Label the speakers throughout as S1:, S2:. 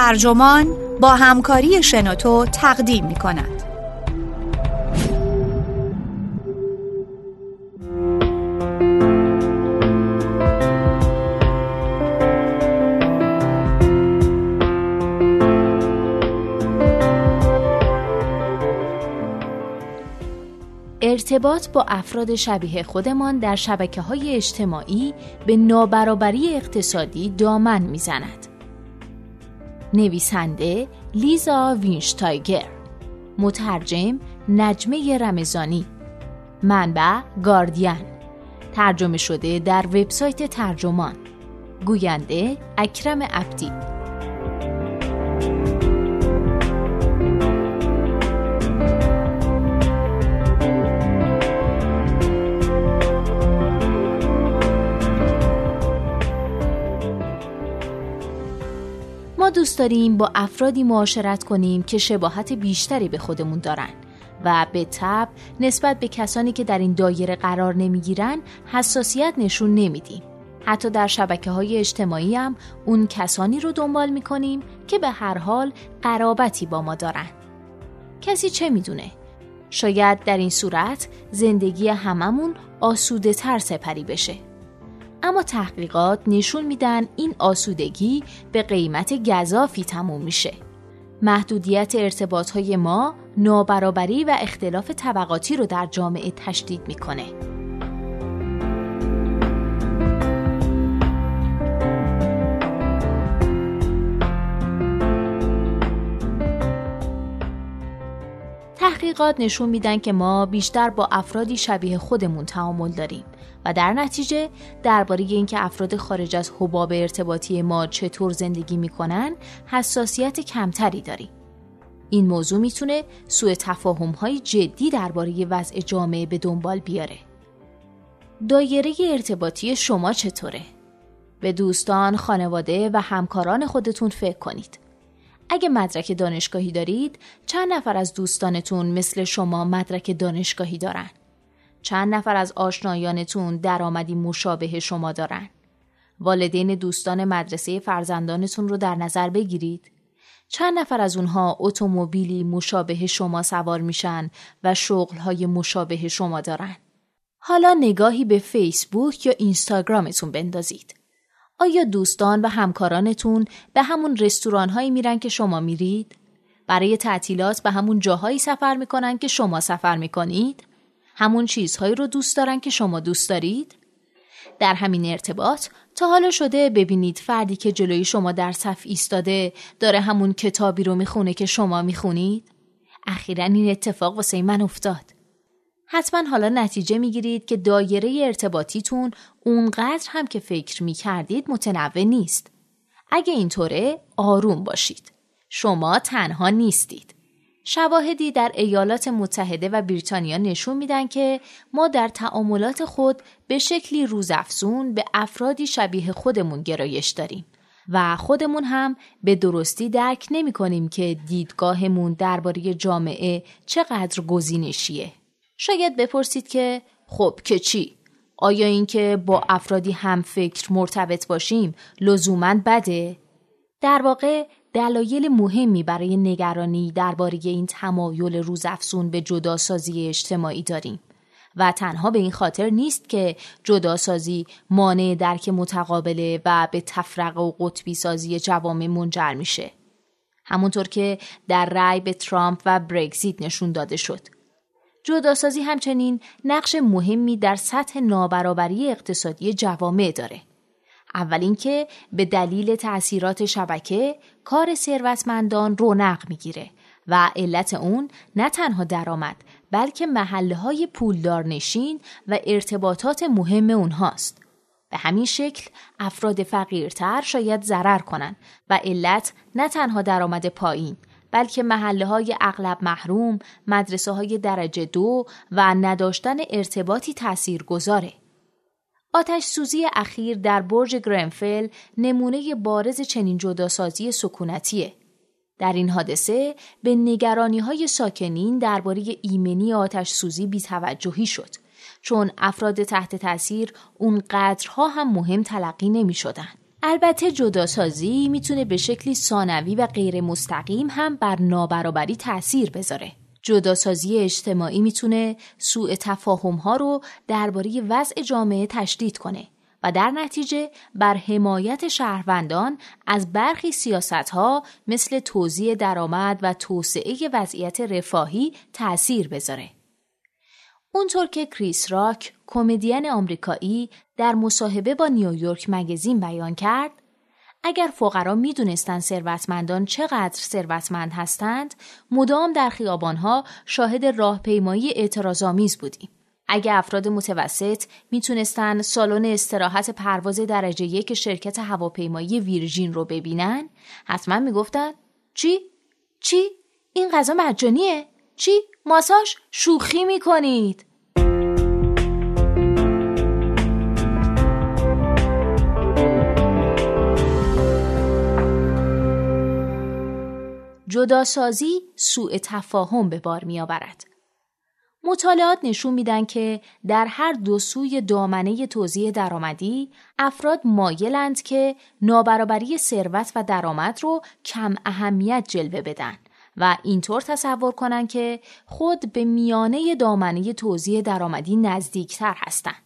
S1: ترجمان با همکاری شنوتو تقدیم می کند.
S2: ارتباط با افراد شبیه خودمان در شبکه های اجتماعی به نابرابری اقتصادی دامن می‌زند. نویسنده لیزا وینشتایگر. مترجم نجمه رمزانی منبع گاردین. ترجمه شده در وبسایت ترجمان. گوینده اکرم عبدی. دوست داریم با افرادی معاشرت کنیم که شباهت بیشتری به خودمون دارن و به تب نسبت به کسانی که در این دایره قرار نمی‌گیرن حساسیت نشون نمیدیم. حتی در شبکه های اجتماعی هم اون کسانی رو دنبال می‌کنیم که به هر حال قرابتی با ما دارن. کسی چه می‌دونه؟ شاید در این صورت زندگی هممون آسوده تر سپری بشه. اما تحقیقات نشون میدن این آسودگی به قیمت گذافی تموم میشه. محدودیت ارتباط ما نابرابری و اختلاف طبقاتی رو در جامعه تشدید می‌کنه. تحقیقات نشون میدن که ما بیشتر با افرادی شبیه خودمون تعامل داریم و در نتیجه درباره اینکه افراد خارج از حباب ارتباطی ما چطور زندگی می‌کنن حساسیت کمتری داریم. این موضوع می‌تونه سوء تفاهم های جدی درباره وضع جامعه به دنبال بیاره. دایره ارتباطی شما چطوره؟ به دوستان، خانواده و همکاران خودتون فکر کنید. اگه مدرک دانشگاهی دارید، چند نفر از دوستانتون مثل شما مدرک دانشگاهی دارن؟ چند نفر از آشنایانتون درآمدی مشابه شما دارن؟ والدین دوستان مدرسه فرزندانتون رو در نظر بگیرید. چند نفر از اونها اتومبیلی مشابه شما سوار میشن و شغلهای مشابه شما دارن؟ حالا نگاهی به فیسبوک یا اینستاگرامتون بندازید. آیا دوستان و همکارانتون به همون رستوران هایی میرن که شما میرید؟ برای تعطیلات به همون جاهایی سفر می‌کنن که شما سفر می‌کنید؟ همون چیزهایی رو دوست دارن که شما دوست دارید؟ در همین ارتباط تا حالا شده ببینید فردی که جلوی شما در صف ایستاده داره همون کتابی رو می‌خونه که شما می‌خونید؟ اخیرا این اتفاق واسه من افتاد. حتما حالا نتیجه می‌گیرید که دایره ارتباطیتون اونقدر هم که فکر می‌کردید متنوع نیست. اگه اینطوره آروم باشید. شما تنها نیستید. شواهدی در ایالات متحده و بریتانیا نشون میدن که ما در تعاملات خود به شکلی روزافزون به افرادی شبیه خودمون گرایش داریم و خودمون هم به درستی درک نمی کنیم که دیدگاهمون درباره جامعه چقدر گزینشیه. شاید بپرسید که خب که چی؟ آیا اینکه با افرادی هم فکر مرتبط باشیم لزوما بده؟ در واقع دلایل مهمی برای نگرانی درباره این تمایل روزافزون به جداسازی اجتماعی داریم و تنها به این خاطر نیست که جداسازی مانع درک متقابله و به تفرق و قطبی سازی جوامع منجر میشه. همونطور که در رأی به ترامپ و برگزیت نشون داده شد. جداسازی همچنین نقش مهمی در سطح نابرابری اقتصادی جوامع داره. اول اینکه به دلیل تأثیرات شبکه کار ثروتمندان رونق می‌گیره و علت اون نه تنها درآمد بلکه محله های پولدار نشین و ارتباطات مهم اونهاست. به همین شکل افراد فقیرتر شاید ضرر کنند و علت نه تنها درآمد پایین بلکه محله های اغلب محروم، مدرسه های درجه دو و نداشتن ارتباطی تأثیر گذاره. آتش سوزی اخیر در برج گرنفل نمونه بارز چنین جداسازی سکونتیه. در این حادثه به نگرانی های ساکنین درباره ایمنی آتش سوزی بیتوجهی شد چون افراد تحت تاثیر اون قدرها هم مهم تلقی نمی شدن. البته جداسازی می‌تونه به شکلی ثانوی و غیر مستقیم هم بر نابرابری تاثیر بذاره. جداسازی اجتماعی می‌تونه سوء تفاهم ها رو درباره وضع جامعه تشدید کنه و در نتیجه بر حمایت شهروندان از برخی سیاست ها مثل توزیع درآمد و توسعه وضعیت رفاهی تأثیر بذاره. اونطور که کریس راک کمدین آمریکایی در مصاحبه با نیویورک مگزین بیان کرد اگر فقرا می‌دونستند ثروتمندان چقدر ثروتمند هستند مدام در خیابانها شاهد راهپیمایی اعتراضآمیز بودیم. اگر افراد متوسط می‌تونستن سالن استراحت پرواز درجه یک شرکت هواپیمایی ویرژین رو ببینن حتما می‌گفتن چی؟ چی؟ این غذا مجانیه؟ چی؟ ماساژ؟ شوخی می‌کنید! جداسازی سوء تفاهم به بار می آورد. مطالعات نشون میدن که در هر دو سوی دامنه توزیع درآمدی افراد مایلند که نابرابری ثروت و درآمد رو کم اهمیت جلوه بدن و اینطور تصور کنند که خود به میانه دامنه توزیع درآمدی نزدیکتر هستند.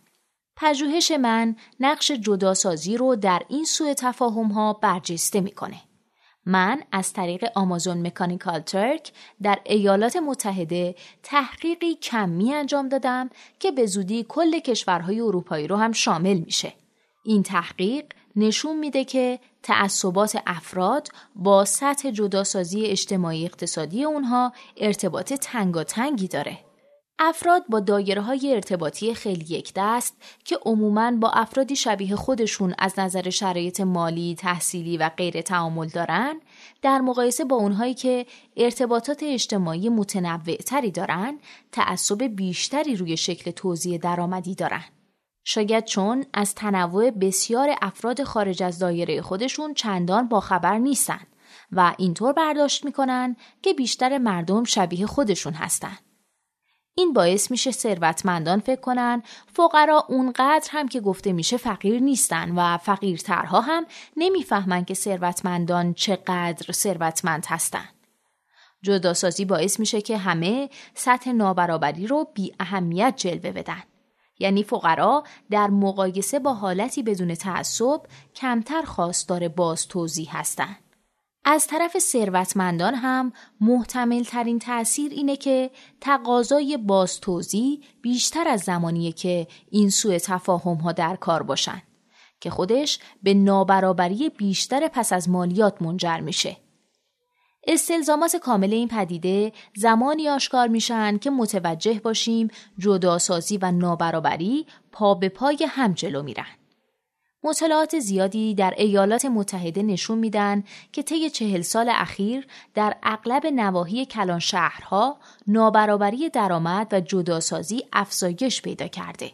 S2: پژوهش من نقش جداسازی رو در این سوء تفاهم ها برجسته می‌کنه. من از طریق آمازون مکانیکال ترک در ایالات متحده تحقیقی کمی انجام دادم که به زودی کل کشورهای اروپایی رو هم شامل میشه. این تحقیق نشون میده که تعصبات افراد با سطح جداسازی اجتماعی اقتصادی اونها ارتباط تنگاتنگی داره. افراد با دایره های ارتباطی خیلی یک دست که عموماً با افرادی شبیه خودشون از نظر شرایط مالی، تحصیلی و غیر تعامل دارن در مقایسه با اونهایی که ارتباطات اجتماعی متنوع تری دارن تعصب بیشتری روی شکل توزیع درآمدی دارن. شاید چون از تنوع بسیار افراد خارج از دایره خودشون چندان باخبر نیستن و اینطور برداشت می‌کنن که بیشتر مردم شبیه خودشون هستن. این باعث میشه ثروتمندان فکر کنن فقرا اونقدر هم که گفته میشه فقیر نیستن و فقیرترها هم نمی‌فهمن که ثروتمندان چقدر ثروتمند هستن. جداسازی باعث میشه که همه سطح نابرابری رو بی اهمیت جلوه بدن. یعنی فقرا در مقایسه با حالتی بدون تعصب کمتر خواستار باز توضیح هستند. از طرف ثروتمندان هم محتمل ترین تأثیر اینه که تقاضای بازتوزی بیشتر از زمانیه که این سوء تفاهم ها در کار باشن که خودش به نابرابری بیشتر پس از مالیات منجر میشه. استلزامات کامل این پدیده زمانی آشکار میشن که متوجه باشیم جداسازی و نابرابری پا به پای هم جلو میرن. مطالعات زیادی در ایالات متحده نشون میدن که طی چهل سال اخیر در اغلب نواحی کلان شهرها نابرابری درآمد و جداسازی افزایش پیدا کرده.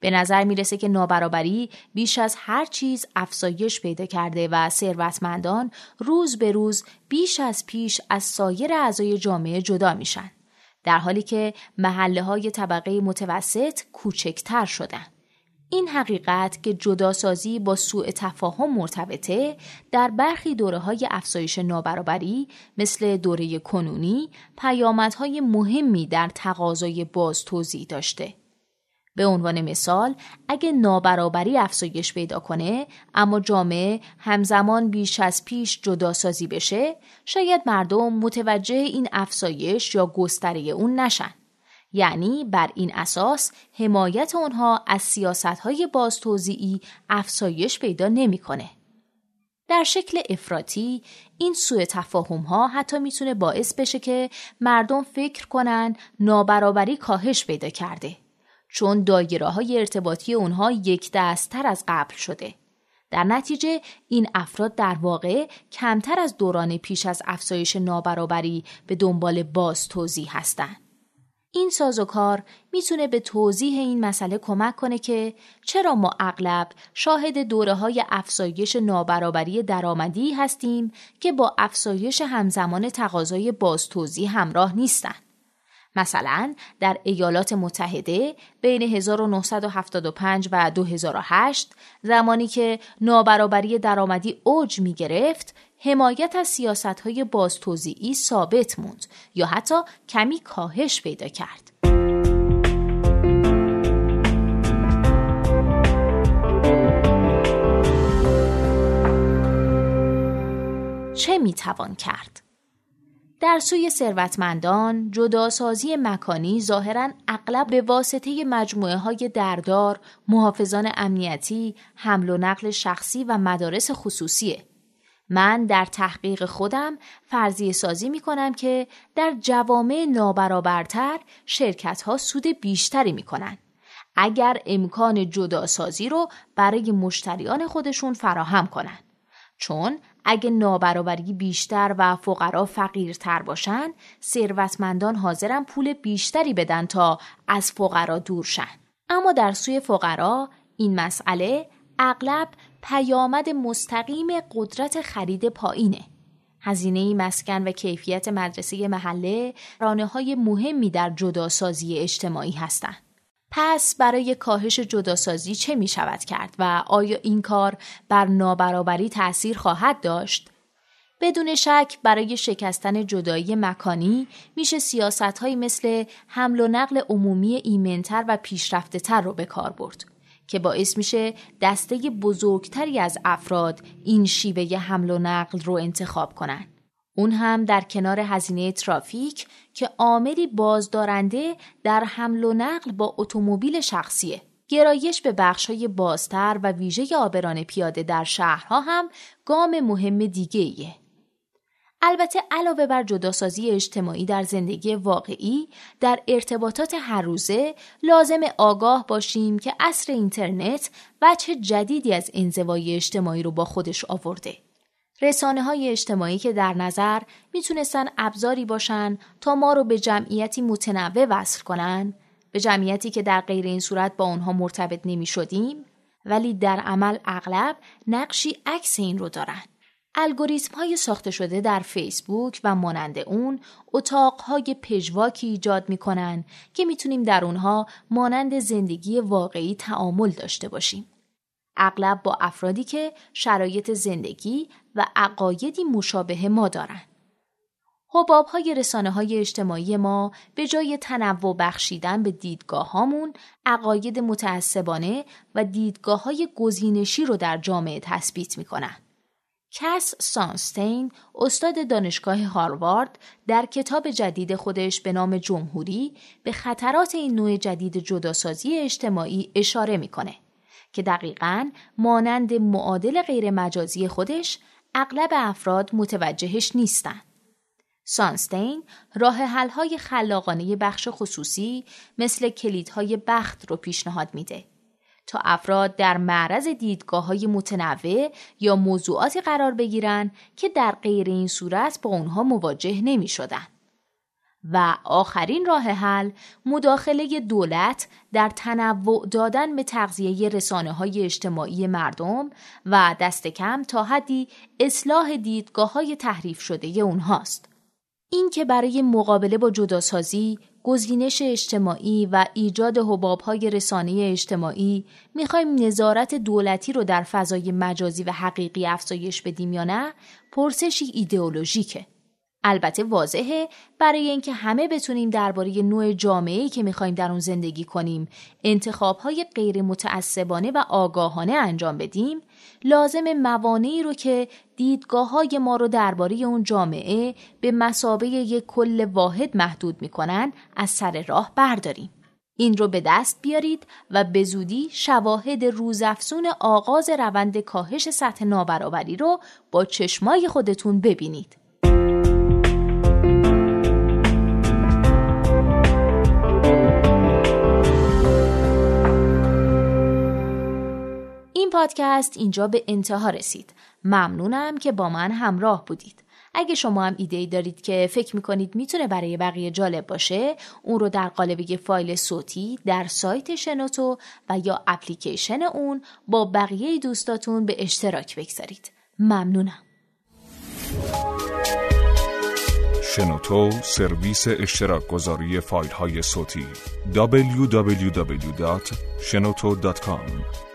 S2: به نظر می‌رسه که نابرابری بیش از هر چیز افزایش پیدا کرده و ثروتمندان روز به روز بیش از پیش از سایر اعضای جامعه جدا میشن در حالی که محله های طبقه متوسط کوچکتر شدن. این حقیقت که جداسازی با سوء تفاهم مرتبطه در برخی دوره های افزایش نابرابری مثل دوره کنونی پیامدهای مهمی در تقاضای باز توضیح داشته. به عنوان مثال اگه نابرابری افزایش پیدا کنه اما جامعه همزمان بیش از پیش جداسازی بشه شاید مردم متوجه این افزایش یا گستره اون نشن. یعنی بر این اساس حمایت آنها از سیاست های بازتوزیعی افزایش پیدا نمی‌کنه. در شکل افراطی این سوء تفاهم ها حتی می‌تونه باعث بشه که مردم فکر کنن نابرابری کاهش پیدا کرده چون دایره های ارتباطی اونها یک دستتر از قبل شده. در نتیجه این افراد در واقع کمتر از دوران پیش از افزایش نابرابری به دنبال باز توضیح هستند. این سازوکار می‌تونه به توضیح این مسئله کمک کنه که چرا ما اغلب شاهد دوره های افزایش نابرابری درآمدی هستیم که با افزایش همزمان تقاضای بازتوزیع همراه نیستند. مثلا در ایالات متحده بین 1975 و 2008 زمانی که نابرابری درآمدی اوج می گرفت حمایت از سیاست های بازتوزیعی ثابت موند یا حتی کمی کاهش پیدا کرد. چه می توان کرد؟ در سوی ثروتمندان جداسازی مکانی ظاهرا اغلب به واسطه مجموعه های دردار، محافظان امنیتی، حمل و نقل شخصی و مدارس خصوصیه. من در تحقیق خودم فرضیه سازی می کنم که در جوامع نابرابرتر شرکت ها سود بیشتری می کنن. اگر امکان جداسازی رو برای مشتریان خودشون فراهم کنن. چون اگه نابرابری بیشتر و فقرا فقیرتر باشن ثروتمندان حاضرن پول بیشتری بدن تا از فقرا دور شن اما در سوی فقرا این مسئله اغلب پیامد مستقیم قدرت خرید پایینه هزینه مسکن و کیفیت مدرسه محله رانه های مهمی در جداسازی اجتماعی هستند. پس برای کاهش جداسازی چه می شود کرد و آیا این کار بر نابرابری تأثیر خواهد داشت؟ بدون شک برای شکستن جدایی مکانی میشه سیاست های مثل حمل و نقل عمومی ایمنتر و پیشرفته تر رو به کار برد که باعث میشه دسته بزرگتری از افراد این شیوه حمل و نقل رو انتخاب کنند. اون هم در کنار هزینه ترافیک که عاملی بازدارنده در حمل و نقل با اتومبیل شخصیه. گرایش به بخشای بازتر و ویژه آبران پیاده در شهرها هم گام مهم دیگه ایه. البته علاوه بر جداسازی اجتماعی در زندگی واقعی در ارتباطات هر روزه لازم آگاه باشیم که عصر اینترنت وجه جدیدی از انزوای اجتماعی رو با خودش آورده. رسانه های اجتماعی که در نظر می‌تونستن ابزاری باشن تا ما رو به جمعیتی متنوع وصل کنن به جمعیتی که در غیر این صورت با اونها مرتبط نمی شدیم ولی در عمل اغلب نقشی عکس این رو دارن. الگوریتم های ساخته شده در فیسبوک و مانند اون اتاق های پژواکی ایجاد می کنن که می‌تونیم در اونها مانند زندگی واقعی تعامل داشته باشیم. اغلب با افرادی که شرایط زندگی و عقایدی مشابه ما دارند. حباب های رسانه های اجتماعی ما به جای تنوع بخشیدن به دیدگاه هامون عقاید متعصبانه و دیدگاه های گزینشی رو در جامعه تثبیت می کنن. کس سانستین استاد دانشگاه هاروارد در کتاب جدید خودش به نام جمهوری به خطرات این نوع جدید جداسازی اجتماعی اشاره می‌کنه که دقیقا مانند معادل غیر مجازی خودش اغلب افراد متوجهش نیستند. سانستین راه های خلاقانه بخش خصوصی مثل کلیدهای بخت رو پیشنهاد میده تا افراد در معرض دیدگاه های متنوع یا موضوعاتی قرار بگیرن که در غیر این صورت با اونها مواجه نمی شدن. و آخرین راه حل مداخله دولت در تنوع دادن به تغذیه رسانه های اجتماعی مردم و دست کم تا حدی اصلاح دیدگاه های تحریف شده اونهاست. این که برای مقابله با جداسازی، گزینش اجتماعی و ایجاد های رسانه اجتماعی می‌خوایم نظارت دولتی رو در فضای مجازی و حقیقی افزایش بدیم یا نه پرسشی ایدئولوژیکه. البته واضحه برای اینکه همه بتونیم درباره نوع جامعه‌ای که می‌خوایم در اون زندگی کنیم انتخابهای غیر متعصبانه و آگاهانه انجام بدیم لازم موانعی رو که دیدگاه های ما رو درباره اون جامعه به مسابه یک کل واحد محدود می‌کنن از سر راه برداریم. این رو به دست بیارید و به زودی شواهد روزافزون آغاز روند کاهش سطح نابرابری رو با چشمای خودتون ببینید. این پادکست اینجا به انتها رسید. ممنونم که با من همراه بودید. اگه شما هم ایده دارید که فکر می‌کنید می‌تونه برای بقیه جالب باشه اون رو در قالب یه فایل صوتی در سایت شنوتو و یا اپلیکیشن اون با بقیه دوستاتون به اشتراک بگذارید ممنونم
S3: شنوتو سرویس اشتراک گذاری فایل های صوتی www.shenoto.com